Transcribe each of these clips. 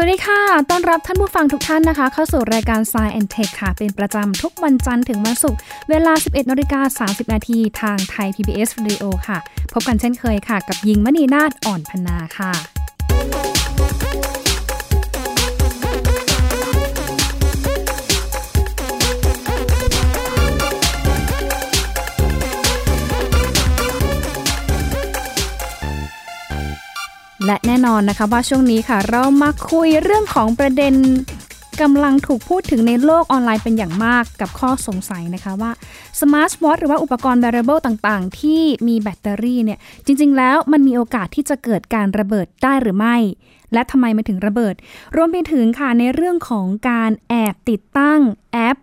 สวัสดีค่ะ ต้อนรับท่านผู้ฟังทุกท่านนะคะ เข้าสู่รายการ Science and Tech ค่ะ เป็นประจำทุกวันจันทร์ถึงวันศุกร์ เวลา 11นาฬิกา30 นาทีทางไทย PBS Radio ค่ะ พบกันเช่นเคยค่ะ กับยิงมณีนาฏอ่อนพนาค่ะ และแน่นอนนะคะว่าช่วงนี้ค่ะเรามาคุยเรื่องของประเด็นกำลังถูกพูดถึงในโลกออนไลน์เป็นอย่างมากกับข้อสงสัยนะคะว่า Smart Watch หรือว่าอุปกรณ์ wearable ต่างๆ ที่มีแบตเตอรี่เนี่ยจริง ๆ แล้วมันมีโอกาสที่จะเกิดการระเบิดได้หรือไม่ และทำไมมันถึงระเบิด รวมไปถึงค่ะในเรื่องของการแอบติดตั้งแอป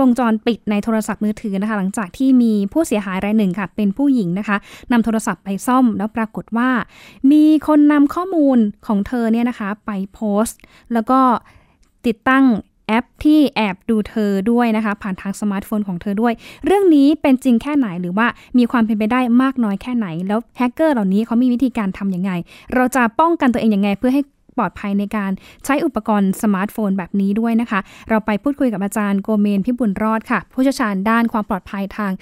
วงจรปิดในโทรศัพท์มือถือนะคะ หลังจากที่มีผู้เสียหายรายหนึ่งค่ะ เป็นผู้หญิงนะคะนำโทรศัพท์ไปซ่อมแล้วปรากฏว่า มีคนนำข้อมูลของเธอเนี่ยนะคะไปโพสต์ แล้วก็ติดตั้งแอปที่แอบดูเธอด้วยนะคะ ผ่านทางสมาร์ทโฟนของเธอด้วย เรื่องนี้เป็นจริงแค่ไหนหรือว่ามีความเป็นไปได้มากน้อยแค่ไหน แล้วแฮกเกอร์เหล่านี้เขามีวิธีการทำยังไง เราจะป้องกันตัวเองยังไง เพื่อให้ ปลอดภัยในการใช้อุปกรณ์สมาร์ทโฟนแบบนี้ด้วยนะคะ เราไปพูดคุยกับอาจารย์โกเมนพิบุญรอดค่ะ ผู้เชี่ยวชาญด้านความปลอดภัยทาง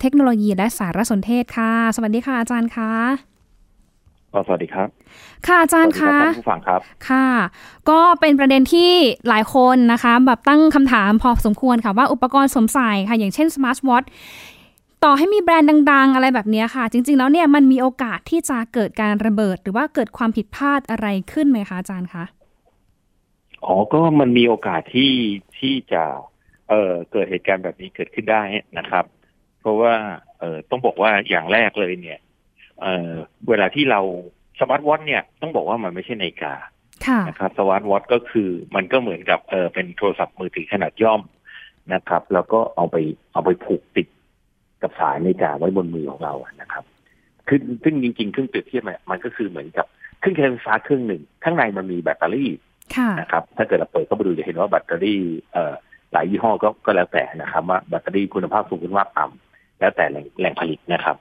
เทคโนโลยีและสารสนเทศค่ะ สวัสดีค่ะอาจารย์คะสวัสดีครับ ค่ะอาจารย์คะท่านผู้ฟังครับ ค่ะ ก็เป็นประเด็นที่หลายคนนะคะ แบบตั้งคำถามพอสมควรค่ะว่าอุปกรณ์สวมใส่ค่ะ อย่างเช่นสมาร์ทวอท ต่อให้มีแบรนด์ดัง ๆ อะไรแบบนี้ค่ะ จริง ๆ แล้วเนี่ยมันมีโอกาสที่จะเกิดการระเบิด หรือว่าเกิดความผิดพลาดอะไรขึ้นไหมคะอาจารย์คะอ๋อก็มันมีโอกาสที่ที่จะเอ่อเกิดเหตุการณ์แบบนี้เกิดขึ้นได้นะครับ เพราะว่าเอ่อต้องบอกว่าอย่างแรกเลยเนี่ย เอ่อเวลาที่เรา smart watch เนี่ยต้องบอกว่ามันไม่ใช่นาฬิกาค่ะนะครับ smart watch ก็คือมันก็เหมือนกับเออเป็นโทรศัพท์มือถือขนาดย่อมนะครับ แล้วก็เอาไปเอาไปผูกติด กับสายนาฬิกาไว้บนมือของเราอะนะครับคือซึ่งจริงๆเครื่องเปรียบเทียบเนี่ยมันก็คือเหมือนกับเครื่องใช้ไฟฟ้าเครื่องหนึ่ง ข้างในมันมีแบตเตอรี่ค่ะนะครับ ถ้าเกิดเราเปิดเข้าไปดูจะเห็นว่าแบตเตอรี่เอ่อหลายยี่ห้อก็ก็แล้วแต่นะครับ ว่าแบตเตอรี่คุณภาพสูงคุณภาพต่ำแล้วแต่แหล่งแหล่งผลิตนะครับ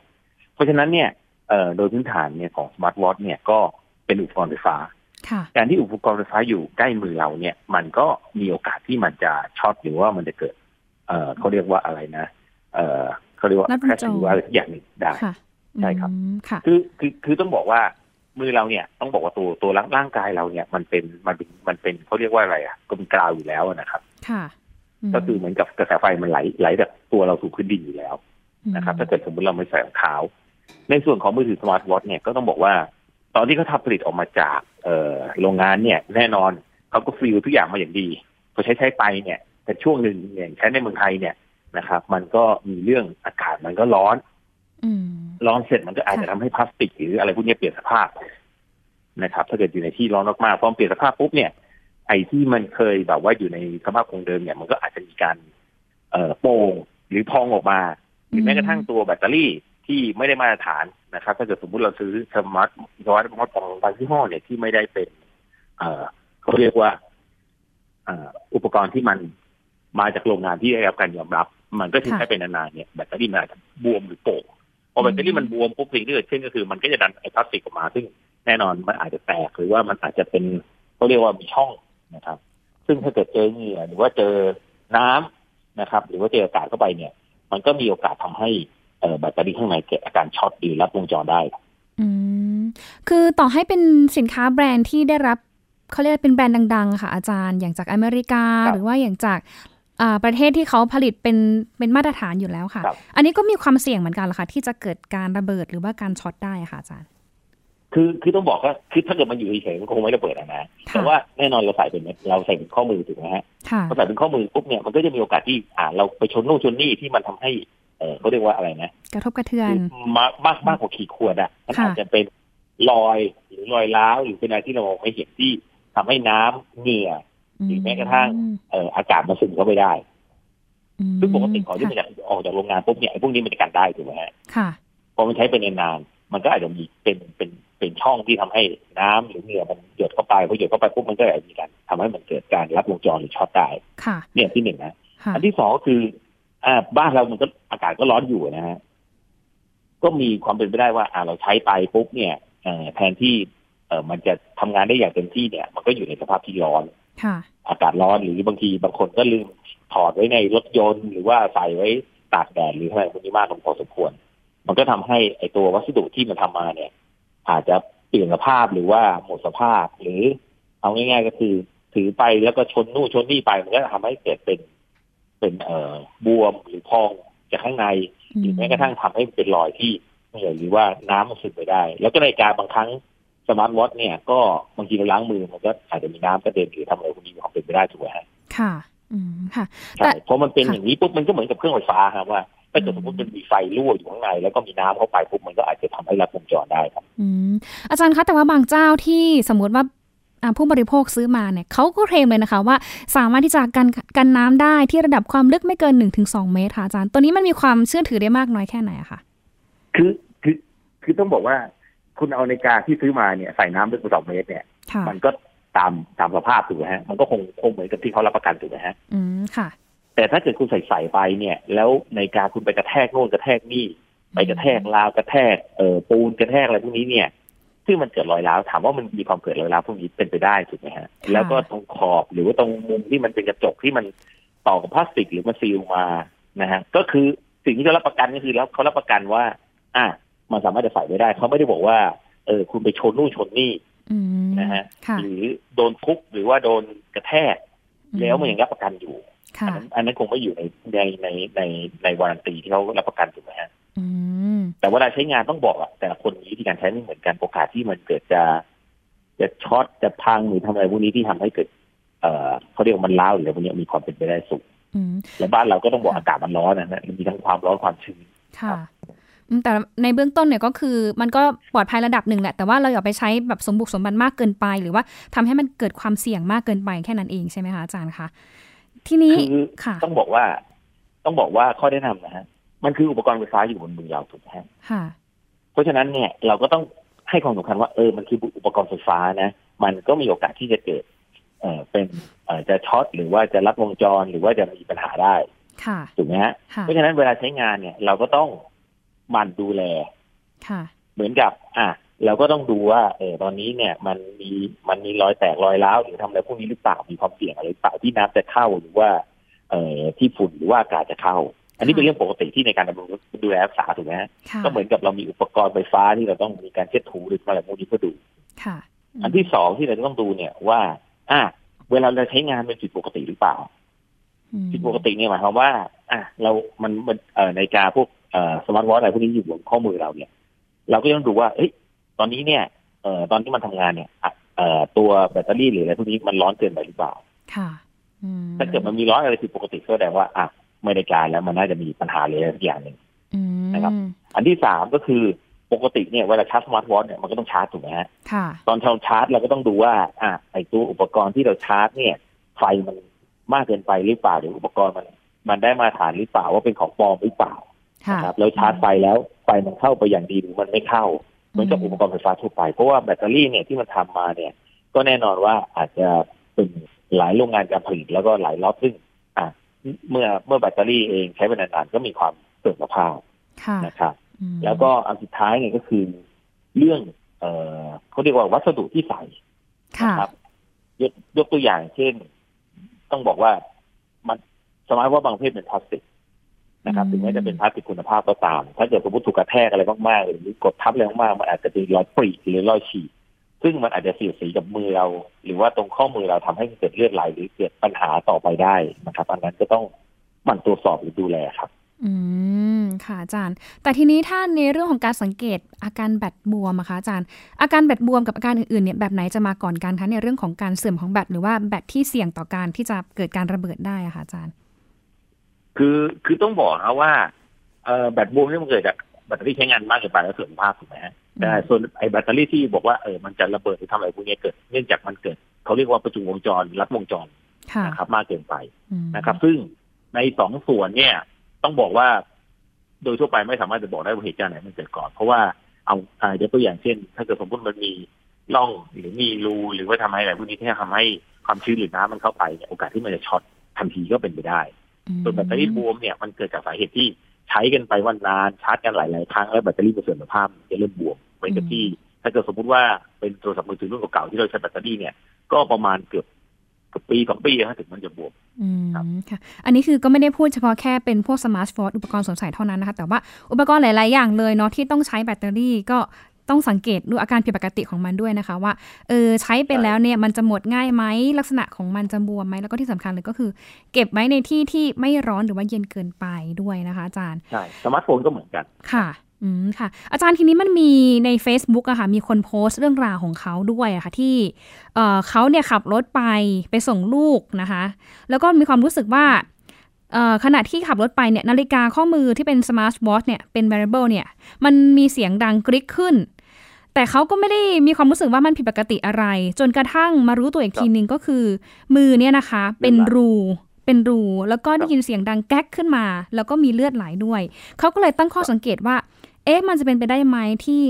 เพราะฉะนั้นเนี่ยเอ่อโดยพื้นฐานเนี่ยของ smart watch เนี่ยก็เป็นอุปกรณ์ไฟฟ้าค่ะการที่อุปกรณ์ไฟฟ้าอยู่ใกล้มือเราเนี่ย มันก็มีโอกาสที่มันจะช็อตหรือว่ามันจะเกิด เอ่อเขาเรียกว่าอะไรนะ เอ่อ เขาเรียกว่าลัดวงแคชจรหรือว่าอะไรสักอย่างหนึ่งได้ค่ะใช่ครับอืมค่ะคือคือคือต้องบอกว่ามือเราเนี่ยต้องบอกว่าตัวตัวร่างร่างกายเราเนี่ย มันเป็นมันเป็นมันเป็นเขาเรียกว่าอะไรอะก็เป็น ground อยู่แล้วนะครับ ค่ะมันก็คือเหมือนกับกระแสไฟมันไหลไหลจากตัวเราสู่พื้นดินอยู่แล้วนะครับ ถ้าเกิดสมมติเราไม่ใส่รองเท้า ในส่วนของมือถือ smart watch เนี่ยก็ต้องบอกว่า ตอนที่เขาทำผลิตออกมาจากเอ่อโรงงานเนี่ย แน่นอนเขาก็ seal ทุกอย่างมาอย่างดีพอใช้ใช้ไปเนี่ยแต่ช่วงหนึ่งอย่างใช้ในเมืองไทยเนี่ย นะครับ มันก็มีเรื่องอากาศมันก็ร้อนอืมร้อนเสร็จมันก็อาจจะค่ะทำให้พลาสติก หรืออะไรพวกนี้เปลี่ยนสภาพนะครับ ถ้าเกิดอยู่ในที่ร้อนมากๆพอมันเปลี่ยนสภาพปุ๊บเนี่ยไอ้ที่มันเคยแบบว่าอยู่ในสภาพคงเดิมเนี่ย มันก็อาจจะมีการ เอ่อโป่งหรือพองออกมา หรือแม้กระทั่งตัวแบตเตอรี่ที่ไม่ได้มาตรฐานนะครับ ถ้าเกิดสมมุติเราซื้อ smart smart watch ของบางยี่ห้อเนี่ยที่ไม่ได้เป็น เอ่อเขาเรียกว่าเอ่ออุปกรณ์ที่มันมาจากโรงงานที่ได้รับการยอมรับ มันก็ถึงค่ะใช้เป็นนานๆเนี่ยแบตเตอรี่มันอาจจะบวมหรือโป่งพอแบตเตอรี่มันบวมปุ๊บสิ่งที่เกิดขึ้นก็คือ มันก็จะดันไอ้พลาสติกออกมา ซึ่งแน่นอนมันอาจจะแตกหรือว่ามันอาจจะเป็นเขาเรียกว่ามีช่องนะครับ ซึ่งถ้าเกิดเจอเหงื่อหรือว่าเจอน้ำนะครับ หรือว่าเจออากาศเข้าไปเนี่ย มันก็มีโอกาสทำให้เอ่อแบตเตอรี่ข้างในเกิดอาการช็อตหรือลัดวงจรได้อืมคือต่อให้เป็นสินค้าแบรนด์ที่ได้รับเขาเรียกว่าเป็นแบรนด์ดัง ๆ ค่ะอาจารย์ อย่างจากอเมริกาครับหรือว่าอย่างจากอ่า ประเทศที่เขาผลิตเป็นเป็นมาตรฐานอยู่แล้วค่ะครับอันนี้ก็มีความเสี่ยงเหมือนกันเหรอคะที่จะเกิดการระเบิดหรือว่าการช็อตได้ค่ะอาจารย์ คือคือต้องบอกว่าคือถ้าเกิดมันอยู่เฉยๆมันคงไม่ระเบิดอะนะค่ะแต่ว่าแน่นอนเราใส่เป็นเราใส่เป็นข้อมือถูกไหมฮะค่ะพอใส่เป็นข้อมือปุ๊บเนี่ยมันก็จะมีโอกาสที่อ่าเราไปชนนู่นชนนี่ที่มันทำให้เออเขาเรียกว่าอะไรนะกระทบกระเทือนคือมากมากมากกว่าขีดข่วนอะมันค่ะอาจจะเป็นรอยหรือรอยร้าวหรือเป็นอะไรที่เรามองไม่เห็นที่ทำให้น้ำเหงื่อ หรือแม้กระทั่งเอ่ออากาศมาซึมเข้าไปได้อืมซึ่งปกติก่อนที่มันค่ะจะออกจากโรงงานปุ๊บเนี่ยไอ้พวกนี้มันจะกันได้ถูกไหมฮะค่ะพอมันใช้ไปนานๆมันก็อาจจะมีเป็นเป็นเป็นช่องที่ทำให้น้ำหรือเหงื่อมันหยดเข้าไปพอหยดเข้าไปปุ๊บมันก็อาจจะมีการทำให้มันเกิดการรับวงจรหรือช็อตได้ค่ะเนี่ยที่หนึ่งนะค่ะอันที่สองก็คืออ่าบ้านเรามันก็อากาศก็ร้อนอยู่นะฮะก็มีความเป็นไปได้ว่า อ่าเราใช้ไปปุ๊บเนี่ยเอ่อแทนที่เออมันจะทำงานได้อย่างเต็มที่เนี่ย มันก็อยู่ในสภาพที่ร้อนค่ะ อากาศร้อนหรือบางทีบางคนก็ลืมถอดไว้ในรถยนต์ หรือว่าใส่ไว้ตากแดดหรืออะไรพวกนี้มากพอสมควร มันก็ทำให้ไอตัววัสดุที่มันทำมาเนี่ย อาจจะเปลี่ยนสภาพหรือว่าหมดสภาพ หรือเอาง่าย ๆ ก็คือ ถือไปแล้วก็ชนนู่นชนนี่ไปมันก็ทำให้เกิดเป็นเป็นเอ่อบวมหรือพองจากข้างในหรือแม้กระทั่งทำให้เป็นรอยที่เหนื่อยหรือว่าน้ำมันซึมไปได้ แล้วก็ในการบางครั้ง สมาร์ทวอทเนี่ยก็บางทีเราล้างมือมันก็อาจจะมีน้ำกระเด็นหรือทำอะไรพวกนี้มีความเป็นไปได้ถูกไหมฮะค่ะ อืมค่ะใช่เพราะมันเป็นอย่างนี้ปุ๊บมันก็เหมือนกับเครื่องไฟฟ้าครับว่าถ้าเกิดสมมติมันมีไฟรั่วอยู่ข้างในแล้วก็มีน้ำเข้าไปปุ๊บมันก็อาจจะทำให้รัดวงจรได้ครับอืมอาจารย์คะแต่ว่าบางเจ้าที่สมมติว่าอ่าผู้บริโภคซื้อมาเนี่ยเขาก็เคลมเลยนะคะ ว่าสามารถที่จะกันกันน้ำได้ที่ระดับความลึกไม่เกิน 1-2 เมตรค่ะอาจารย์ ตัวนี้มันมีความเชื่อถือได้มากน้อยแค่ไหนอะคะคือคือคือต้องบอกว่า คุณเอานาฬิกาที่ซื้อมาเนี่ยใส่น้ำลึกกว่าสองเมตรเนี่ยค่ะมันก็ตามตามสภาพถูกไหมฮะ มันก็คงคงเหมือนกับที่เขารับประกันถูกไหมฮะ อืมค่ะ แต่ถ้าเกิดคุณใส่ใส่ไปเนี่ย แล้วในการคุณไปกระแทกโน่นกระแทกนี่ ไปกระแทกราวกระแทกเอ่อปูนกระแทกอะไรพวกนี้เนี่ยซึ่งมันเกิดรอยร้าวถามว่ามันมีความเกิดรอยร้าวพวกนี้เป็นไปได้ถูกไหมฮะค่ะแล้วก็ตรงขอบหรือว่าตรงมุมที่มันเป็นกระจกที่มันต่อกับพลาสติกหรือมันซีลมานะฮะก็คือสิ่งที่เขารับประกันก็คือแล้วเขารับประกันว่า อะ มันสามารถจะใส่ไว้ได้เขาไม่ได้บอกว่า เออคุณไปชนนู่นชนนี่อืมนะฮะค่ะหรือโดนทุบหรือว่าโดนกระแทก แล้วมันยังรับประกันอยู่ค่ะอันนั้นอันนั้นคงไม่อยู่ในในในในในวารันตีที่เขารับประกันถูกไหมฮะอืมแต่เวลาใช้งานต้องบอกอะแต่ละคนมีวิธีการใช้ไม่เหมือนกันโอกาสที่มันเกิดจะจะช็อตจะพังหรือทำอะไรพวกนี้ที่ทำให้เกิด เอ่อเขาเรียกว่ามันร้าวหรืออะไรพวกนี้มีความเป็นไปได้สูงอืมและบ้านเราก็ต้องบอกอากาศมันร้อนนะฮะมันมีทั้งความร้อนความชื้นค่ะอืม แต่ในเบื้องต้นเนี่ยก็คือมันก็ปลอดภัยระดับหนึ่งแหละ แต่ว่าเราอย่าไปใช้แบบสมบุกสมบันมากเกินไป หรือว่าทำให้มันเกิดความเสี่ยงมากเกินไปแค่นั้นเองใช่ไหมคะอาจารย์คะทีนี้คือค่ะ ต้องบอกว่า ต้องบอกว่าข้อแนะนำนะฮะมันคืออุปกรณ์ไฟฟ้าอยู่บนมือเราถูกไหมฮะค่ะ เพราะฉะนั้นเนี่ยเราก็ต้องให้ความสำคัญว่าเออมันคืออุปกรณ์ไฟฟ้านะ มันก็มีโอกาสที่จะเกิดเอ่อเป็นเอ่อจะช็อตหรือว่าจะลัดวงจรหรือว่าจะมีปัญหาได้ ค่ะถูกไหมฮะค่ะเพราะฉะนั้นเวลาใช้งานเนี่ย เราก็ต้องห มั่นดูแลค่ะเหมือนกับ อะเราก็ต้องดูว่า เออตอนนี้เนี่ย มันมีมันมีรอยแตกรอยร้าวหรือทำอะไรพวกนี้หรือเปล่ามีความเสี่ยงอะไรหรือเปล่าที่น้ำจะเข้าหรือว่า เอ่อที่ฝุ่นหรือว่าอากาศจะเข้า อันนี้เป็นเรื่องปกติที่ในการดำรงดูแลรักษาถูกไหมฮะค่ะก็เหมือนกับเรามีอุปกรณ์ไฟฟ้าที่เราต้องมีการเช็ดถูหรืออะไรพวกนี้เพื่อดูค่ะอันที่สองที่เราจะต้องดูเนี่ยว่า อะเวลาเราใช้งานเป็นผิดปกติหรือเปล่าอืม ผิดปกติเนี่ยหมายความว่า อะเรา มันมันเอ่อนาฬิกาพวกเอ่อ smart watch อะไรพวกนี้อยู่บนข้อมือเราเนี่ย เราก็ต้องดูว่า เอ้ย ตอนนี้เนี่ย เอ่อ ตอนที่มันทำงานเนี่ยอะเอ่อ ตัวแบตเตอรี่หรืออะไรพวกนี้มันร้อนเกินไปหรือเปล่า ค่ะอืมถ้าเกิดมันมีร้อนอะไรผิดปกติก็แสดงว่า อะ ไม่ได้การแล้วมันน่าจะมีปัญหาอะไรสักอย่างหนึ่งอืมนะครับ อันที่สามก็คือปกติเนี่ยเวลาชาร์จ smart watch เนี่ยมันก็ต้องชาร์จถูกไหมฮะค่ะตอนเราชาร์จเราก็ต้องดูว่า อะ ไอ้ตัวอุปกรณ์ที่เราชาร์จเนี่ย ไฟมัน มากเกินไปหรือเปล่าหรืออุปกรณ์มัน มันได้มาตรฐานหรือเปล่าว่าเป็นของปลอมหรือเปล่าค่ะนะครับแล้วชาร์จไฟแล้วไฟมันเข้าไปอย่างดีหรือมันไม่เข้าเหมือนกับอุปกรณ์ไฟฟ้าทั่วไปเพราะว่าแบตเตอรี่เนี่ยที่มันทำมาเนี่ย ก็แน่นอนว่าอาจจะเป็นหลายโรงงานการผลิตแล้วก็หลายล็อตซึ่งอะเมื่อเมื่อแบตเตอรี่เองใช้ไปนานๆก็มีความเสื่อมสภาพค่ะนะครับอืมแล้วก็อันสุดท้ายเนี่ยก็คือเรื่อง เอ่อเขาเรียกว่าวัสดุที่ใส่ค่ะนะครับยกยกตัวอย่างเช่น ต้องบอกว่า มันสมัยว่าบางประเภทเป็นพลาสติกนะครับอืมถึงแม้จะเป็นพลาสติกคุณภาพก็ตาม ถ้าเกิดสมมติถูกกระแทกอะไรมากๆหรือกดทับอะไรมากๆมันอาจจะมีรอยปรีหรือรอยฉีกซึ่งมันอาจจะเสียดสีกับมือเรา หรือว่าตรงข้อมือเราทำให้เกิดเลือดไหลหรือเกิดปัญหาต่อไปได้นะครับ อันนั้นก็ต้องหมั่นตรวจสอบหรือดูแลครับ อืม ค่ะอาจารย์ แต่ทีนี้ถ้าในเรื่องของการสังเกตอาการแบตบวมอะคะอาจารย์ อาการแบตบวมกับอาการอื่นๆเนี่ยแบบไหนจะมาก่อนกันคะในเรื่องของการเสื่อมของแบตหรือว่าแบตที่เสี่ยงต่อการที่จะเกิดการระเบิดได้อะคะอาจารย์ คือคือต้องบอกนะว่าเอ่อแบตบวมนี่มันเกิดจากแบตเตอรี่ใช้งานมากเกินไปแล้วเสื่อมสภาพถูกไหมฮะแต่ส่วนไอ้แบตเตอรี่ที่บอกว่าเออมันจะระเบิดหรือทำอะไรพวกนี้เกิด เนื่องจากมันเกิดเขาเรียกว่าประจุวงจรหรือรัดวงจรค่ะนะครับ มากเกินไปอืมนะครับ ซึ่งในสองส่วนเนี่ย ต้องบอกว่า โดยทั่วไปไม่สามารถจะบอกได้ว่าเหตุการณ์ไหนมันเกิดก่อน เพราะว่าเอาอ่ายกตัวอย่างเช่น ถ้าเกิดสมมติมันมีร่องหรือมีรูหรือว่าทำให้อะไรพวกนี้ที่ทำให้ความชื้นหรือน้ำมันเข้าไปเนี่ยโอกาสที่มันจะช็อตทันทีก็เป็นไปได้ส่วนแบตเตอรี่บวมเนี่ยมันเกิดจากสาเหตุที่ใช้กันไปวันนานชาร์จกันหลาย ๆ ครั้งแล้วแบตเตอรี่มันเสื่อมสภาพมันจะเริ่มบวมเหมือนกับที่ ถ้าเกิดสมมติว่าเป็นโทรศัพท์มือถือรุ่นเก่าๆที่เราใช้แบตเตอรี่เนี่ยก็ประมาณเกือบเกือบปีสองปีนะถึงมันจะบวมอืมครับค่ะ อันนี้คือก็ไม่ได้พูดเฉพาะแค่เป็นพวกสมาร์ทโฟนอุปกรณ์สวมใส่เท่านั้นนะคะ แต่ว่าอุปกรณ์หลาย ๆ อย่างเลยเนาะที่ต้องใช้แบตเตอรี่ก็ต้องสังเกตดูอาการผิดปกติของมันด้วยนะคะ ว่าเออใช้ไปแล้วเนี่ยมันจะหมดง่ายไหมลักษณะของมันจะบวมไหมแล้วก็ที่สำคัญเลยก็คือ เก็บไว้ในที่ที่ไม่ร้อนหรือว่าเย็นเกินไปด้วยนะคะอาจารย์ใช่สมาร์ทโฟนก็เหมือนกันค่ะ อืมค่ะ อาจารย์ทีนี้มันมีใน Facebook อะค่ะ มีคนโพสต์เรื่องราวของเขาด้วยอะค่ะ ที่เอ่อเขาเนี่ยขับรถไปไปส่งลูกนะคะ แล้วก็มีความรู้สึกว่าขณะที่ขับรถไปเนี่ยนาฬิกาข้อมือที่เป็นสมาร์ทวอทเนี่ยเป็น variable เนี่ย มันมีเสียงดังกริ๊กขึ้น แต่เขาก็ไม่ได้มีความรู้สึกว่ามันผิดปกติอะไร จนกระทั่งมารู้ตัวอีกทีนึงก็คือ มือเนี่ยนะคะ เป็นรูเป็นรู แล้วก็ได้ยินเสียงดังแก๊กขึ้นมา แล้วก็มีเลือดไหลด้วย เขาก็เลยตั้งข้อสังเกตว่า เอ๊ะมันจะเป็นไปได้ไหมที่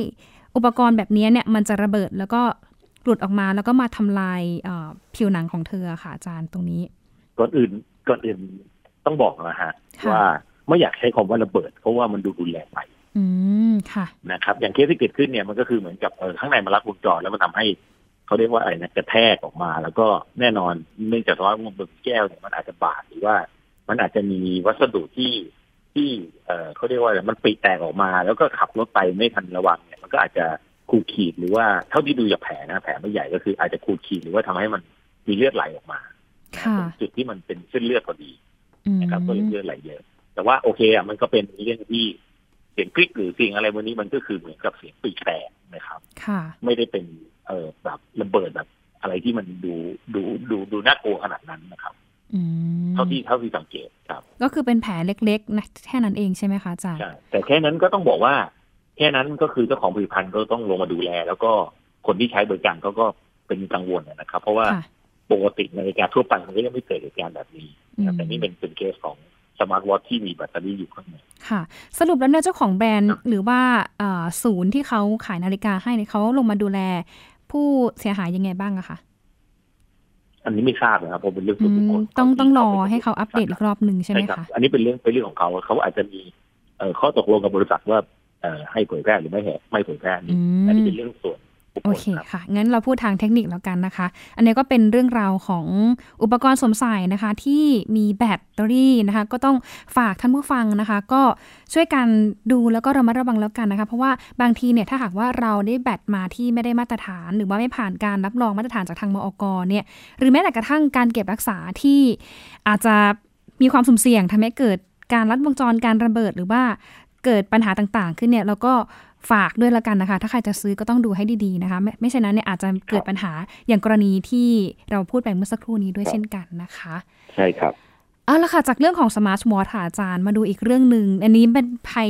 อุปกรณ์แบบนี้เนี่ยมันจะระเบิดแล้วก็หลุดออกมาแล้วก็มาทำลายเอ่อผิวหนังของเธอค่ะอาจารย์ตรงนี้ ก่อนอื่นก่อนอื่นต้องบอกนะฮะค่ะว่าไม่อยากใช้คำว่าระเบิด เพราะว่ามันดูรุนแรงไปอืมค่ะนะครับ อย่างเคสที่เกิดขึ้นเนี่ยมันก็คือเหมือนกับเออข้างในมันรัดวงจรแล้วมันทำให้เขาเรียกว่าอะไรนะกระแทกออกมา แล้วก็แน่นอนเนื่องจากว่ามันเป็นแก้วเนี่ยมันอาจจะบาดหรือว่า มันอาจจะมีวัสดุที่ ที่เออเขาเรียกว่าอะไรมันปริแตกออกมา แล้วก็ขับรถไปไม่ทันระวังเนี่ยมันก็อาจจะขูดขีดหรือว่าเท่าที่ดูจากแผลนะแผลไม่ใหญ่ก็คืออาจจะขูดขีดหรือว่าทำให้มันมีเลือดไหลออกมาค่ะตรงจุดที่มันเป็นเส้นเลือดพอดีอืมนะครับก็เลยเลือดไหลเยอะ แต่ว่าโอเคอะมันก็เป็นเรื่องที่เสียงคลิกหรือเสียงอะไรวันนี้มันก็คือเหมือนกับเสียงปีกแตกนะครับค่ะไม่ได้เป็นเออแบบระเบิดแบบอะไรที่มันดูดูดูดูน่ากลัวขนาดนั้นนะครับอืม เท่าที่เท่าที่สังเกตครับ ก็คือเป็นแผลเล็กๆนะแค่นั้นเองใช่ไหมคะอาจารย์ใช่แต่แค่นั้นก็ต้องบอกว่า แค่นั้นก็คือเจ้าของผลิตภัณฑ์ก็ต้องลงมาดูแล แล้วก็คนที่ใช้บริการเขาก็เป็นกังวลนะครับ เพราะว่าค่ะปกตินาฬิกาทั่วไปมันก็ยังไม่เกิดเหตุการณ์แบบนี้นะครับอืมแต่นี่เป็นเป็นเคสของ smart watch ที่มีแบตเตอรี่อยู่ข้างในค่ะ สรุปแล้วเนี่ยเจ้าของแบรนด์ครับหรือว่าเอ่อศูนย์ที่เขาขายนาฬิกาให้เนี่ยเขาลงมาดูแลผู้เสียหายยังไงบ้างอะคะ อันนี้ไม่ทราบนะครับเพราะเป็นเรื่องอืส่วนบุคคมลต้องต้องรอป็นให้เขาอัปเดตอีกรอบหนึ่งใช่ไหมรับคะอันนี้เป็นเรื่องเป็นเรื่องของเขาเขาอาจจะมีเอ่อข้อตกลงกับบริษัทว่าเอ่อให้เผยแพร่หรือไม่ให้ไม่เผยแพร่นี่อือันนี้มเป็นเรื่องส่วนบุค โอคลเคครับค่ะ งั้นเราพูดทางเทคนิคแล้วกันนะคะ อันนี้ก็เป็นเรื่องราวของอุปกรณ์สวมใส่นะคะ ที่มีแบตเตอรี่นะคะ ก็ต้องฝากท่านผู้ฟังนะคะ ก็ช่วยกันดูแล้วก็ระมัดระวังแล้วกันนะคะ เพราะว่าบางทีเนี่ยถ้าหากว่าเราได้แบตมาที่ไม่ได้มาตรฐาน หรือว่าไม่ผ่านการรับรองมาตรฐานจากทางมอกเนี่ย หรือแม้แต่กระทั่งการเก็บรักษาที่อาจจะมีความสุ่มเสี่ยงทำให้เกิดการลัดวงจรการระเบิดหรือว่าเกิดปัญหาต่างๆ ขึ้นเนี่ยเราก็ ฝากด้วยละกันนะคะ ถ้าใครจะซื้อก็ต้องดูให้ดีๆนะคะ ไม่ไม่เช่นนั้นเนี่ยอาจจะเกิดปัญหาอย่างกรณีที่เราพูดไปเมื่อสักครู่นี้ด้วยเช่นกันนะคะ ใช่ครับเอาละค่ะ จากเรื่องของ smart watch ค่ะอาจารย์มาดูอีกเรื่องหนึ่งอันนี้เป็นภัย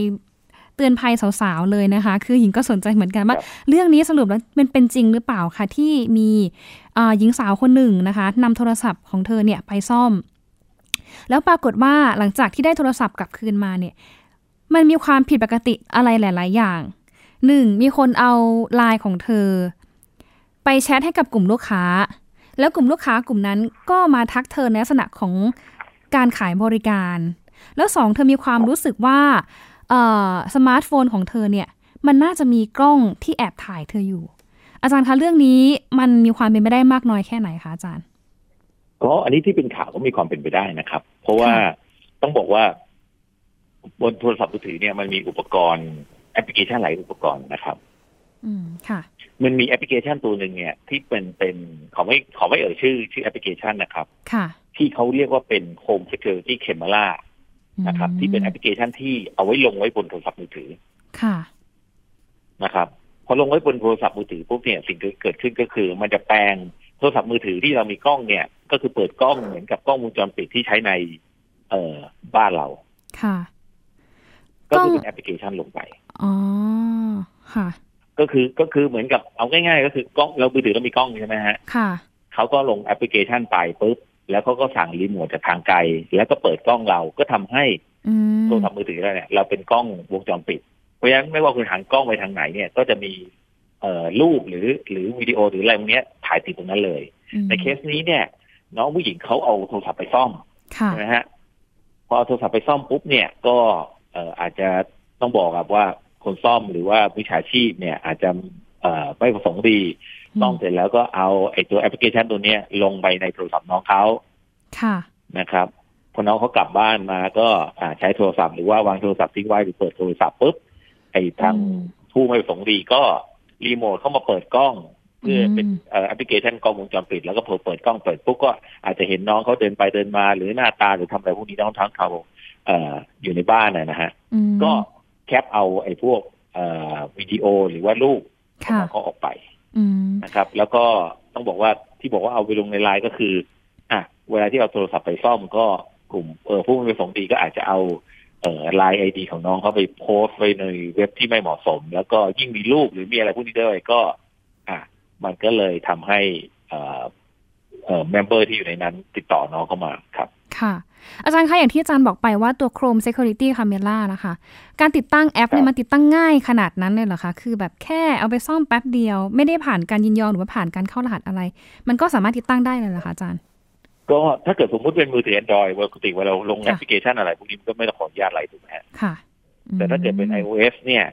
เตือนภัยสาวๆเลยนะคะ คือหญิงก็สนใจเหมือนกันว่าครับเรื่องนี้สรุปแล้วมันเป็นจริงหรือเปล่าคะที่มีเอ่อหญิงสาวคนหนึ่งนะคะนำโทรศัพท์ของเธอเนี่ยไปซ่อม แล้วปรากฏว่าหลังจากที่ได้โทรศัพท์กลับคืนมาเนี่ย มันมีความผิดปกติอะไรหลาย ๆ อย่าง หนึ่งมีคนเอาไลน์ของเธอ ไปแชทให้กับกลุ่มลูกค้า แล้วกลุ่มลูกค้ากลุ่มนั้นก็มาทักเธอในลักษณะของการขายบริการ แล้วสองเธอมีความรู้สึกว่าสมาร์ทโฟนของเธอเนี่ย มันน่าจะมีกล้องที่แอบถ่ายเธออยู่ อาจารย์คะเรื่องนี้มันมีความเป็นไปได้มากน้อยแค่ไหนคะอาจารย์ก็อันนี้ที่เป็นข่าวก็มีความเป็นไปได้นะครับ เพราะว่าต้องบอกว่าบนโทรศัพท์มือถือเนี่ยมันมีอุปกรณ์ แอปพลิเคชันหลายอุปกรณ์นะครับ อืมค่ะมันมีแอปพลิเคชันตัวหนึ่งเนี่ย ที่เป็นเป็นขอไม่ขอไม่เอ่ยชื่อ ชื่อแอปพลิเคชันนะครับ ค่ะ ที่เขาเรียกว่าเป็น Home Security Camera นะครับ ที่เป็นแอปพลิเคชันที่เอาไว้ลงไว้บนโทรศัพท์มือถือ ค่ะนะครับ พอลงไว้บนโทรศัพท์มือถือปุ๊บเนี่ยสิ่งที่เกิดขึ้นก็คือ มันจะแปลงโทรศัพท์มือถือที่เรามีกล้องเนี่ย ก็คือเปิดกล้องเหมือนกับกล้องวงจรปิดที่ใช้ใน เอ่อบ้านเรา ค่ะ ก็กล้องคือเป็นแอปพลิเคชันลงไปอ๋อค่ะ ก็คือก็คือเหมือนกับเอาง่ายๆ ก็คือกล้องเรามือถือเรามีกล้องใช่ไหมฮะค่ะเขาก็ลงแอปพลิเคชันไปปุ๊บแล้วเขาก็สั่งรีโมทจากทางไกล แล้วก็เปิดกล้องเราก็ทำให้อืมโทรศัพท์มือถือเราเนี่ยเราเป็นกล้องวงจรปิด เพราะฉะนั้นไม่ว่าคุณหันกล้องไปทางไหนเนี่ยก็จะมีเอ่อรูปหรือหรือวิดีโอหรืออะไรพวกเนี้ยถ่ายติดตรงนั้นเลยอืมในเคสนี้เนี่ย น้องผู้หญิงเขาเอาโทรศัพท์ไปซ่อมค่ะใช่ไหมฮะพอเอาโทรศัพท์ไปซ่อมปุ๊บเนี่ยก็ เอ่ออาจจะต้องบอกครับว่าคนซ่อมหรือว่าวิชาชีพเนี่ยอาจจะเอ่อไม่ประสงค์ดีซ่อมเสร็จแล้วก็เอาไอ้ตัวแอปพลิเคชันตัวเนี้ยลงไปในโทรศัพท์น้องเขาค่ะนะครับพอน้องเขากลับบ้านมาก็อ่าใช้โทรศัพท์หรือว่าวางโทรศัพท์ทิ้งไว้หรือเปิดโทรศัพท์ปุ๊บไอ้ทางอืมผู้ไม่ประสงค์ดีก็รีโมทเข้ามาเปิดกล้องเพื่อเป็นอืมเอ่อแอปพลิเคชันกล้องวงจรปิดแล้วก็เปิดเปิดกล้องเปิดปุ๊บก็อาจจะเห็นน้องเขาเดินไปเดินมาหรือหน้าตาหรือทำอะไรพวกนี้น้องทั้งเขาเอ่ออยู่ในบ้านนะนะฮะอืมก็แคปเอาไอ้พวกเอ่อวิดีโอหรือว่ารูปของค่ะน้องเขาออกไปอืมนะครับ แล้วก็ต้องบอกว่าที่บอกว่าเอาไปลงในไลน์ก็คือ อะเวลาที่เอาโทรศัพท์ไปซ่อมก็กลุ่มเออผู้ไม่ประสงค์ดีก็อาจจะเอาเอ่อไลน์ ID ของน้องเขาไปโพสต์ไว้ในเว็บที่ไม่เหมาะสม แล้วก็ยิ่งมีรูปหรือมีอะไรพวกนี้ด้วยก็ อะมันก็เลยทำให้เอ่อ เอ่อ member ที่อยู่ในนั้นติดต่อน้องเข้ามาครับค่ะ อาจารย์คะอย่างที่อาจารย์บอกไปว่าตัว Home Security Camera นะคะ การติดตั้งแอปเนี่ยครัยบมันติดตั้งง่ายขนาดนั้นเลยเหรอคะ คือแบบแค่เอาไปซ่อมแป๊บเดียว ไม่ได้ผ่านการยินยอมหรือว่าผ่านการเข้ารหัสอะไร มันก็สามารถติดตั้งได้เลยเหรอคะอาจารย์ ก็ถ้าเกิดสมมติเป็นมือถือ Android ปกติเวลาเราลงค่ะแอปพลิเคชันอะไรพวกนี้มันก็ไม่ต้องขออนุญาตอะไรถูกไหมฮะค่ะอืมแต่ถ้าเกิดเป็น iOS เนี่ย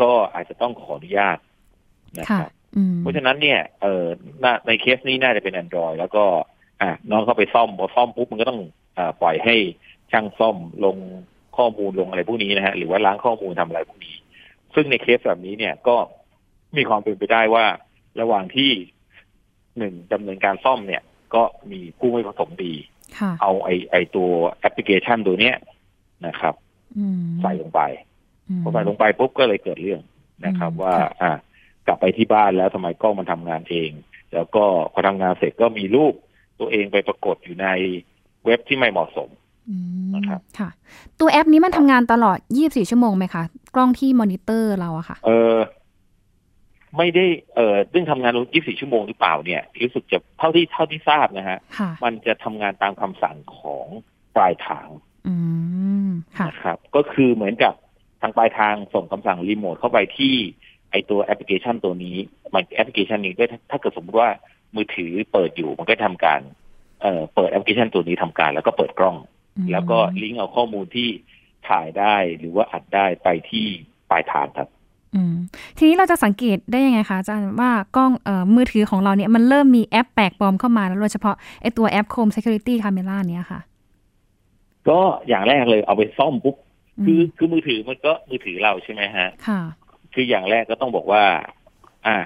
ก็อาจจะต้องขออนุญาตนะคค่ะรับอืม เพราะฉะนั้นเนี่ยเออน่าในเคสนี้น่าจะเป็น Android แล้วก็อะน้องเข้าไปซ่อมพอซ่อมปุ๊บมันก็ต้องอ่าปล่อยให้ช่างซ่อมลงข้อมูลลงอะไรพวกนี้นะฮะหรือว่าล้างข้อมูลทำอะไรพวกนี้ ซึ่งในเคสแบบนี้เนี่ยก็มีความเป็นไปได้ว่า ระหว่างที่หนึ่งดำเนินการซ่อมเนี่ย ก็มีผู้ไม่ประสงค์ดีค่ะเอาไอไอตัวแอปพลิเคชันตัวเนี้ยนะครับอืมใส่ลงไปอืมพอใส่ลงไปปุ๊บก็เลยเกิดเรื่องนะครับอืมว่าค่ะอ่า กลับไปที่บ้านแล้วทำไมกล้องมันทำงานเอง แล้วก็พอทำงานเสร็จก็มีรูปตัวเองไปปรากฏอยู่ในเว็บที่ไม่เหมาะสมอืมนะครับค่ะ ตัวแอปนี้มันทำงานตลอด 24 ชั่วโมงไหมคะ กล้องที่มอนิเตอร์เราอะค่ะ เออ ไม่ได้ เอ่อเรื่องทำงาน 24 ชั่วโมงหรือเปล่าเนี่ยรู้สึกจะเท่าที่เท่าที่ทราบนะฮะค่ะมันจะทำงานตามคำสั่งของปลายทางอืมค่ะนะครับ ก็คือเหมือนกับทางปลายทางส่งคำสั่งรีโมทเข้าไปที่ ไอตัวแอปพลิเคชันตัวนี้ มันแอปพลิเคชันนี้ก็ถ้าถ้าเกิดสมมติว่ามือถือเปิดอยู่มันก็ทำการเอ่อเปิดแอปพลิเคชันตัวนี้ทำการ แล้วก็เปิดกล้อง แล้วก็ลิงก์เอาข้อมูลที่ถ่ายได้หรือว่าอัดได้ไปที่ปลายทางครับอืมทีนี้เราจะสังเกตได้ยังไงคะอาจารย์ว่ากล้องเอ่อมือถือของเราเนี่ยมันเริ่มมีแอปแปลกปลอมเข้ามาแล้วโดยเฉพาะไอตัวแอป Chrome Security Camera เนี้ยค่ะ ก็อย่างแรกเลยเอาไปซ่อมปุ๊บคือมคือมือถือมันก็มือถือเราใช่ไหมฮะ ค่ะ คืออย่างแรกก็ต้องบอกว่า อ่า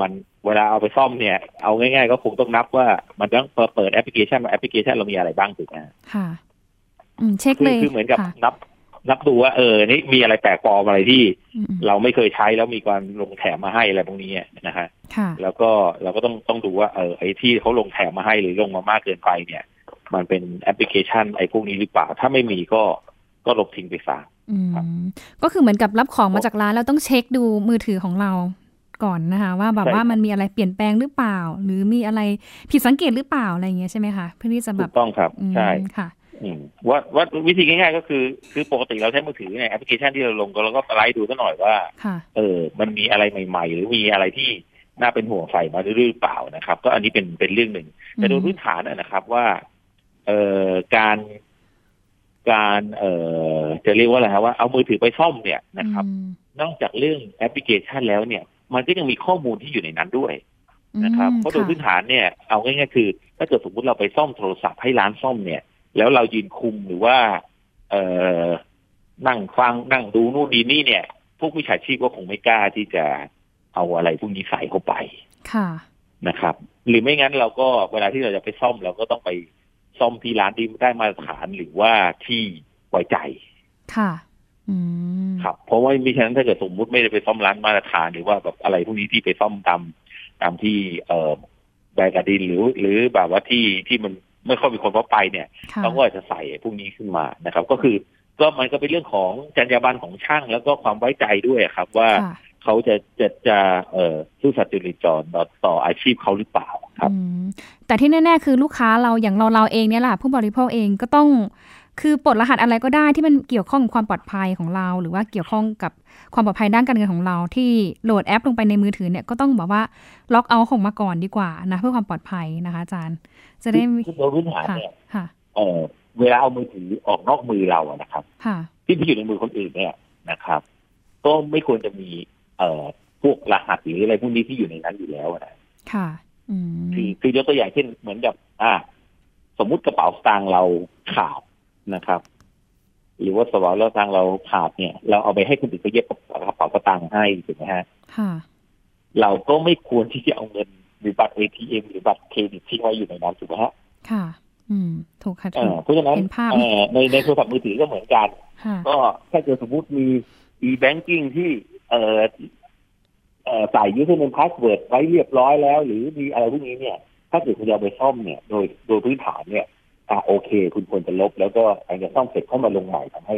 มันเวลาเอาไปซ่อมเนี่ย เอาง่ายๆก็คงต้องนับว่ามันต้องเปิดแอปพลิเคชันว่าแอปพลิเคชันเรามีอะไรบ้างถูกไหมค่ะ อืมเช็คคืเลอยคือเหมือนกับค่ะนับนับดูว่าเออ นี่มีอะไรแปลกปลอมอะไรที่อืมเราไม่เคยใช้แล้วมีการลงแถมมาให้อะไรพวกนี้นะฮะค่ะแล้วก็เราก็ต้องต้องดูว่าเออไอ้ที่เขาลงแถมมาให้หรือลงมามากเกินไปเนี่ย มันเป็นแอปพลิเคชันไอ้พวกนี้หรือเปล่า ถ้าไม่มีก็ก็ลบทิ้งไปซะอืมครับ ก็คือเหมือนกับรับของมาจากร้านแล้วต้องเช็คดูมือถือของเราก่อนนะคะ ว่าแบบใช่ว่าครับมันมีอะไรเปลี่ยนแปลงหรือเปล่า หรือมีอะไรผิดสังเกตหรือเปล่าอะไรอย่างเงี้ยใช่ไหมคะเพื่อที่จะแบถูกต้องครับอืมใช่ค่ะอืมว่าว่าวิธีง่ายๆก็คือคือปกติเราใช้มือถือเนี่ยแอปพลิเคชันที่เราลงก็เราก็ไล่ดูซะหน่อยว่าค่ะเออ มันมีอะไรใหม่ ๆ หรือมีอะไรที่น่าเป็นห่วงใส่มาหรือเปล่านะครับ ก็อันนี้เป็นเป็นเรื่องหนึ่งแต่โดยพื้นฐานนะนะครับว่า เอ่อการ การเอ่อจะเรียกว่าอะไรครับว่าเอามือถือไปซ่อมเนี่ยนะครับอืมนอกจากเรื่องแอปพลิเคชันแล้วเนี่ย มันก็ยังมีข้อมูลที่อยู่ในนั้นด้วยนะครับอืมเพราะโดยพื้นค่ฐานเนี่ยเอาง่ายๆคือ ถ้าเกิดสมมติเราไปซ่อมโทรศัพท์ให้ร้านซ่อมเนี่ย แล้วเรายืนคุมหรือว่า เอ่อนั่งฟังนั่งดูนู่นดีนี่เนี่ย พวกมิจฉาชีพก็คงไม่กล้าที่จะเอาอะไรพวกนี้ใส่เข้าไป ค่ะนะครับ หรือไม่งั้นเราก็เวลาที่เราจะไปซ่อมเราก็ต้องไป ซ่อมที่ร้านที่ได้มาตรฐานหรือว่าที่ไว้ใจค่ะอืมครับ เพราะว่ามิฉะนั้นถ้าเกิดสมมุติไม่ได้ไปซ่อมร้านมาตรฐาน หรือว่าแบบอะไรพวกนี้ที่ไปซ่อมตามตามที่เอ่อแบกระดินหรือ หรือแบบว่าที่ที่มันไม่ค่อยมีคนพบไปเนี่ยค่ะเขาก็อาจจะใส่พวกนี้ขึ้นมานะครับ ก็คือก็มันก็เป็นเรื่องของจรรยาบรรณของช่างแล้วก็ความไว้ใจด้วยครับ ว่าค่ะเขาจะจะจะเอ่อซื่อสัตย์จริตจรต่อต่ออาชีพเขาหรือเปล่า ครับอืมแต่ที่แน่ ๆ คือลูกค้าเราอย่างเราเราเองเนี่ยแหละผู้บริโภคเองก็ต้องคือปลดรหัสอะไรก็ได้ที่มันเกี่ยวข้องกับความปลอดภัยของเรา หรือว่าเกี่ยวข้องกับความปลอดภัยด้านการเงินของเรา ที่โหลดแอปลงไปในมือถือเนี่ยก็ต้องบอกว่าล็อกเอาของมาก่อนดีกว่านะเพื่อความปลอดภัยนะคะอาจารย์ จะได้มีคือโดยพื้นฐานค่ะเนี่ยค่ะเอ่อเวลาเอามือถือออกนอกมือเราอะนะครับค่ะที่ที่อยู่ในมือคนอื่นเนี่ยนะครับ ก็ไม่ควรจะมีเอ่อพวกรหัสหรืออะไรพวกนี้ที่อยู่ในนั้นอยู่แล้วนะค่ะอืม คือคือยกตัวอย่างเช่นเหมือนกับ อ่า สมมุติกระเป๋าสตางค์เราขาดนะครับ หรือว่าสวอลแล้วตังค์เราขาดเนี่ย เราเอาไปให้คนอื่นเขาเย็บกระเป๋าสตางค์ให้ถูกไหมฮะค่ะเราก็ไม่ควรที่จะเอาเงินหรือบัตรเอทีเอ็มหรือบัตรเครดิตที่ไว้อยู่ในนั้นถูกไหมฮะค่ะ อืม ถูกค่ะเอถูอกเพราะฉะนั้นเห็นภาพเอ่อในในโทรศัพท์มือถือก็เหมือนกันค่ะก็ถ้าเกิดสมมติมี e-banking ที่เอ่อ เอ่อใส่ username password ไว้เรียบร้อยแล้ว หรือมีอะไรพวกนี้เนี่ย ถ้าเกิดคุณจะเอาไปซ่อมเนี่ยโดยโดยพื้นฐานเนี่ยอ่าโอเค คุณควรจะลบ แล้วก็หลังจากซ่อมเสร็จเข้ามาลงใหม่ทำให้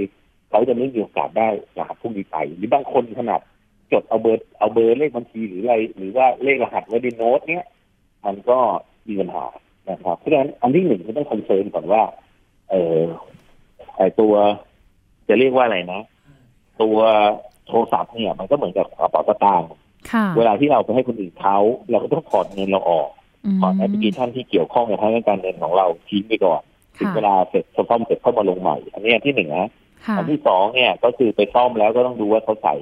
เขาจะไม่มีโอกาสได้รหัสพวกนี้ไปหรือบางคนขนาดจดเอาเบอร์เอาเบอร์เลขบัญชีหรืออะไร หรือว่าเลขรหัสไว้ในโน้ตเนี่ยมันก็มีปัญหานะครับเพราะฉะนั้นอันที่หนึ่งก็ต้อง concern ก่อนว่า เออไอตัว จะเรียกว่าอะไรนะ ตัวโทรศัพท์เนี่ย มันก็เหมือนกับกระเป๋าสตางค์ เวลาที่เราไปให้คนอื่นเขาเราก็ต้องถอดเงินเราออกอืมถอดแอปพลิเคชันที่เกี่ยวข้องกับทางด้านการเงินของเราทิ้งไปก่อนถึงค่ะเวลาเสร็จซ่อมเสร็จเข้ามาลงใหม่ อันนี้อันที่หนึ่งนะค่ะอันที่สองเนี่ยก็คือไปซ่อมแล้วก็ต้องดูว่าเขาใส่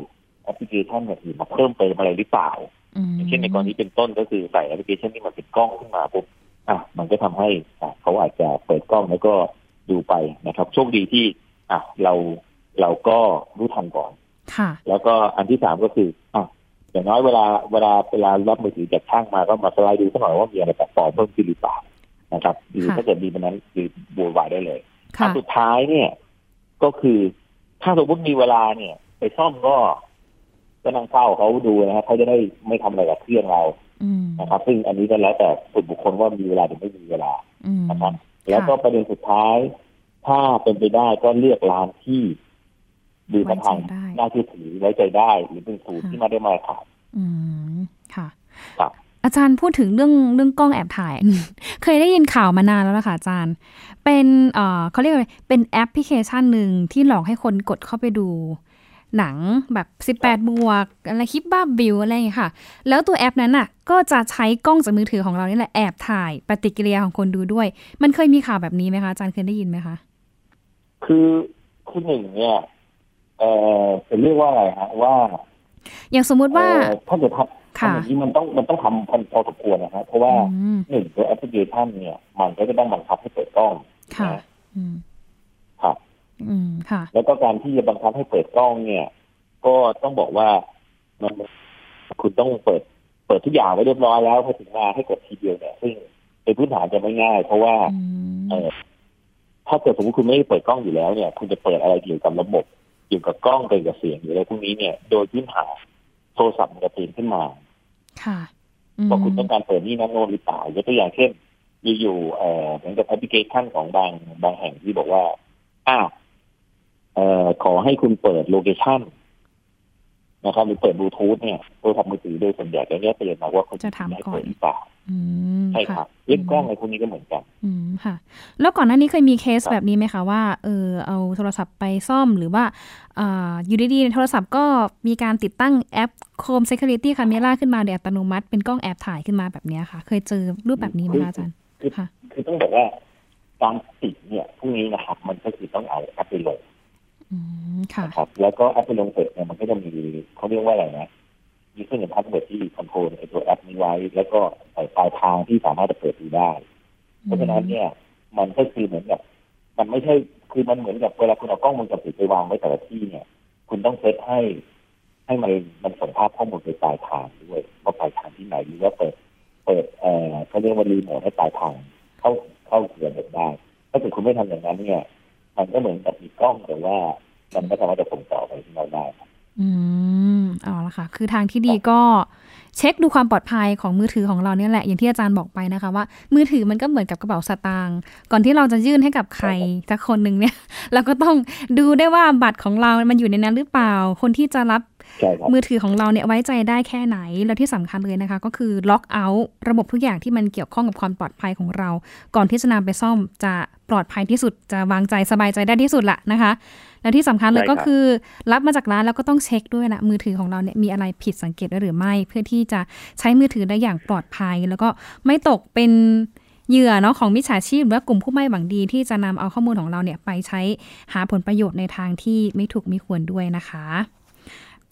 แอปพลิเคชันแบบอื่นมาเพิ่มเติมอะไรหรือเปล่าอืมอย่างเช่นในกรณีเป็นต้นก็คือใส่แอปพลิเคชันที่มันเป็นกล้องขึ้นมาปุ๊บอะมันก็ทำให้อะเขาอาจจะเปิดกล้องแล้วก็ดูไปนะครับโชคดีที่อะเราเราก็รู้ทันก่อนค่ะแล้วก็อันที่สามก็คืออะ อย่างน้อยเวลาเวลาเวลารับมือถือจากช่างมาก็มาสไลด์ดูสักหน่อยว่ามีอะไรแปลกปลอมเพิ่มขึ้นหรือเปล่านะครับหรือค่ะถ้าเกิดมีมันนั้นคือบูวายได้เลยอัค่ะนสุดท้ายเนี่ย ก็คือถ้าสมมติมีเวลาเนี่ย ไปซ่อมก็ก็นั่งเฝ้าเขาดูนะครับเขาจะได้ไม่ทำอะไรกับเครื่องเราอืมนะครับ ซึ่งอันนี้ก็แล้วแต่ส่วนบุคคลว่ามีเวลาหรือไม่มีเวลาอืมนะครับแล้วก็ประเด็นสุดท้าย ถ้าเป็นไปได้ก็เลือกร้านที่ ดูท่าทางไว้ใจได้น่าเชื่อถือไว้ใจได้หรือเป็นศูนย์ที่มาได้มาตรฐานอืมค่ะ ครับ อาจารย์พูดถึงเรื่องเรื่องกล้องแอบถ่าย เคยได้ยินข่าวมานานแล้วล่ะค่ะอาจารย์ เป็นเอ่อเขาเรียกอะไรเป็นแอปพลิเคชันหนึ่งที่หลอกให้คนกดเข้าไปดูหนังแบบ 18 บวก อะไรคลิปบ้าบิวอะไรอย่างเงี้ยค่ะ แล้วตัวแอปนั้นน่ะ ก็จะใช้กล้องจากมือถือของเรานี่แหละแอบถ่ายปฏิกิริยาของคนดูด้วย มันเคยมีข่าวแบบนี้ไหมคะอาจารย์เคยได้ยินไหมคะ คือคือหนึ่งเนี่ย เอ่อเป็นเรียกว่าอะไรฮะว่า อย่างสมมุติว่าเอ่อถ้าเกิดทำค่ะทำอย่างนี้มันต้องมันต้องทำพอพอสมควรนะฮะเพราะว่าอืมหนึ่งตัวแอปพลิเคชันเนี่ย มันก็จะต้องบังคับให้เปิดกล้องค่ะนะอืมครับอืมค่ะ แล้วก็การที่จะบังคับให้เปิดกล้องเนี่ย ก็ต้องบอกว่ามันคุณต้องเปิดเปิดทุกอย่างไว้เรียบร้อยแล้วพอถึงมาให้กดทีเดียวเนี่ยซึ่งในพื้นฐานจะไม่ง่าย เพราะว่าอืมเออถ้าเกิดสมมติคุณไม่ได้เปิดกล้องอยู่แล้วเนี่ย คุณจะเปิดอะไรเกี่ยวกับระบบ เกี่ยวกับกล้องเกี่ยวกับเสียงหรืออะไรพวกนี้เนี่ย โดยพื้นฐานโทรศัพท์มันจะเตือนขึ้นมา ค่ะอืมว่าคุณต้องการเปิดนี่นั่นโน้นหรือเปล่ายกตัวอย่างเช่นอยู่ๆเอ่อเหมือนกับแอปพลิเคชันของบางบางแห่งที่บอกว่าอ้าวเอ่อขอให้คุณเปิด location นะครับหรือเปิดบลูทูธเนี่ยโทรศัพท์มือถือโดยส่วนใหญ่จะเรียกเตือนมาว่าคุณจะถามให้ก่อนเปิดหรือเปล่าอืม ใช่คค่ะรับเล่นกล้องอะไรพวกนี้ก็เหมือนกัน อืมค่ะ แล้วก่อนหน้านี้เคยมีเคสครับแบบนี้ไหมคะว่าเออเอาโทรศัพท์ไปซ่อมหรือว่าอ่าอยู่ดีๆในโทรศัพท์ก็มีการติดตั้งแอป Home Security Camera ขึ้นมาโดยอัตโนมัติ เป็นกล้องแอบถ่ายขึ้นมาแบบเนี้ยค่ะ เคยเจอรูปแบบนี้ไหมคะอาจารย์คือค่ะคือต้องบอกว่าการติดเนี่ยพวกนี้นะครับ มันก็คือต้องเอาแอปไปลงอืมค่ะนะครับแล้วก็แอปไปลงเสร็จเนี่ยมันก็จะมีเขาเรียกว่าอะไรนะ มีเครื่องมือ password ที่ control ไอ้ตัวแอปนี้ไว้ แล้วก็ใส่ปลายทางที่สามารถจะเปิดดูได้ เพราะฉะนั้นเนี่ย มันก็คือเหมือนกับมันไม่ใช่คือมันเหมือนกับเวลาคุณเอากล้องวงจรปิดไปวางไว้แต่ละที่เนี่ย คุณต้องเซตให้ ให้มันมันส่งภาพข้อมูลไปปลายทางด้วยว่าปลายทางที่ไหนหรือว่าเปิดเปิดเอ่อเขาเรียกว่ารีโมทให้ปลายทาง เข้าเข้าเกือบได้ ถ้าเกิดคุณไม่ทำอย่างนั้นเนี่ย มันก็เหมือนกับมีกล้องแต่ว่า มันไม่สามารถจะส่งต่อไปที่เราได้ อืมเอาละค่ะ คือทางที่ดีก็เช็คดูความปลอดภัยของมือถือของเราเนี่ยแหละ อย่างที่อาจารย์บอกไปนะคะว่า มือถือมันก็เหมือนกับกระเป๋าสตางค์ก่อนที่เราจะยื่นให้กับใครสักคนหนึ่งเนี่ย เราก็ต้องดูได้ว่าบัตรของเรา มันอยู่ในนั้นหรือเปล่า คนที่จะรับใช่ครับ มือถือของเราเนี่ยไว้ใจได้แค่ไหน แล้วที่สำคัญเลยนะคะ ก็คือล็อกเอาท์ระบบทุกอย่างที่มันเกี่ยวข้องกับความปลอดภัยของเรา ก่อนที่จะนำไปซ่อมจะปลอดภัยที่สุดจะวางใจสบายใจได้ที่สุดละนะคะ แล้วที่สำคัญเลยใช่ครัก็บคือ รับมาจากร้านแล้วก็ต้องเช็คด้วยนะมือถือของเราเนี่ยมีอะไรผิดสังเกตไว้หรือไม่ เพื่อที่จะใช้มือถือได้อย่างปลอดภัย แล้วก็ไม่ตกเป็นเหยื่อเนาะของมิจฉาชีพหรือว่ากลุ่มผู้ไม่หวังดีที่จะนำเอาข้อมูลของเราเนี่ยไปใช้หาผลประโยชน์ในทางที่ไม่ถูกไม่ควรด้วยนะคะ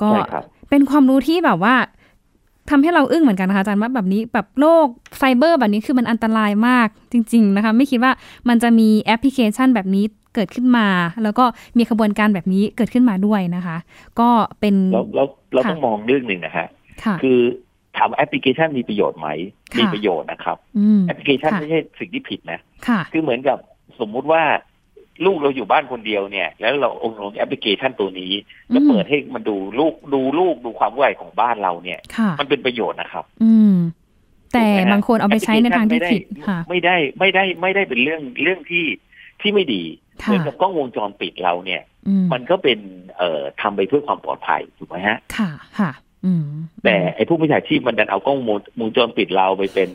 ก็ใช่ครับเป็นความรู้ที่แบบว่าทำให้เราอึ้งเหมือนกันนะคะอาจารย์ว่าแบบนี้แบบโลกไซเบอร์แบบนี้คือมันอันตรายมากจริง ๆนะคะ ไม่คิดว่ามันจะมีแอปพลิเคชันแบบนี้เกิดขึ้นมา แล้วก็มีขบวนการแบบนี้เกิดขึ้นมาด้วยนะคะ ก็เป็นแล้วแล้วเราค่ะต้องมองเรื่องหนึ่งนะฮะค่ะคือถามว่าแอปพลิเคชันมีประโยชน์ไหมค่ะมีประโยชน์นะครับอืมแอปพลิเคชันค่ะไม่ใช่สิ่งที่ผิดนะค่ะคือเหมือนกับสมมุติว่า ลูกเราอยู่บ้านคนเดียวเนี่ย แล้วเราลองลงแอปพลิเคชันตัวนี้แล้วอืมเปิดให้มันดูลูกดูลูกดูความวุ่นวายของบ้านเราเนี่ยค่ะมันเป็นประโยชน์นะครับ อืม แต่ถูกไหมฮะบางคนเอาไปใช้ในทางที่ผิดแอปพลิเคชันค่ะ ไม่ได้ไม่ได้ไม่ได้เป็นเรื่องเรื่องที่ที่ไม่ดีเหค่ะมือนกับกล้องวงจรปิดเราเนี่ยอืมมันก็เป็นเอ่อทำไปเพื่อความปลอดภัยถูกไหมฮะ ค่ะค่ะอืมแต่ไอ้ผู้มิจฉาชีพมันดันเอากล้องวงวงจรปิดเราไปเป็น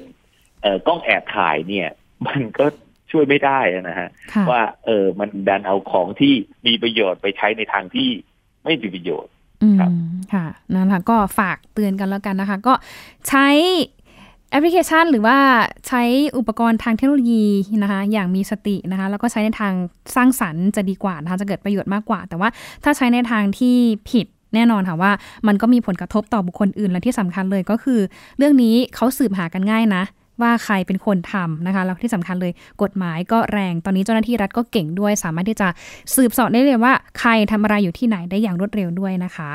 เอ่อกล้องแอบถ่ายเนี่ย มันก็ ช่วยไม่ได้นะฮะค่ะว่าเออมันดันเอาของที่มีประโยชน์ไปใช้ในทางที่ไม่มีประโยชน์อืมครับค่ะนั่นแหละก็ฝากเตือนกันแล้วกันนะคะ ก็ใช้แอปพลิเคชันหรือว่าใช้อุปกรณ์ทางเทคโนโลยีนะคะอย่างมีสตินะคะแล้วก็ใช้ในทางสร้างสรรค์จะดีกว่านะคะจะเกิดประโยชน์มากกว่า แต่ว่าถ้าใช้ในทางที่ผิดแน่นอนค่ะว่ามันก็มีผลกระทบต่อบุคคลอื่นและที่สำคัญเลยก็คือ เรื่องนี้เขาสืบหากันง่ายนะ ว่าใครเป็นคนทำนะคะแล้วที่สำคัญเลยกฎหมายก็แรงตอนนี้เจ้าหน้าที่รัฐก็เก่งด้วย สามารถที่จะสืบสอบได้เลยว่า ใครทำอะไรอยู่ที่ไหนได้อย่างรวดเร็วด้วยนะคะ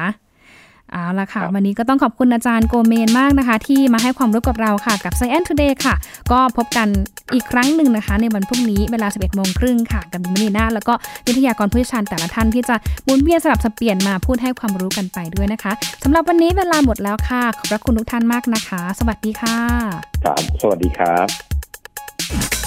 เอาละค่ะครับวันนี้ก็ต้องขอบคุณอาจารย์โกเมนมากนะคะ ที่มาให้ความรู้กับเราค่ะ กับ Science Today ค่ะ ก็พบกันอีกครั้งหนึ่งนะคะ ในวันพรุ่งนี้เวลา 11โมงครึ่งค่ะ กับดิมนีนาแล้วก็วิทยากรผู้เชี่ยวชาญแต่ละท่านที่จะหมุนเวียนสลับสับเปลี่ยนมาพูดให้ความรู้กันไปด้วยนะคะสำหรับวันนี้เวลาหมดแล้วค่ะ ขอบพระคุณทุกท่านมากนะคะ สวัสดีค่ะครับสวัสดีครับ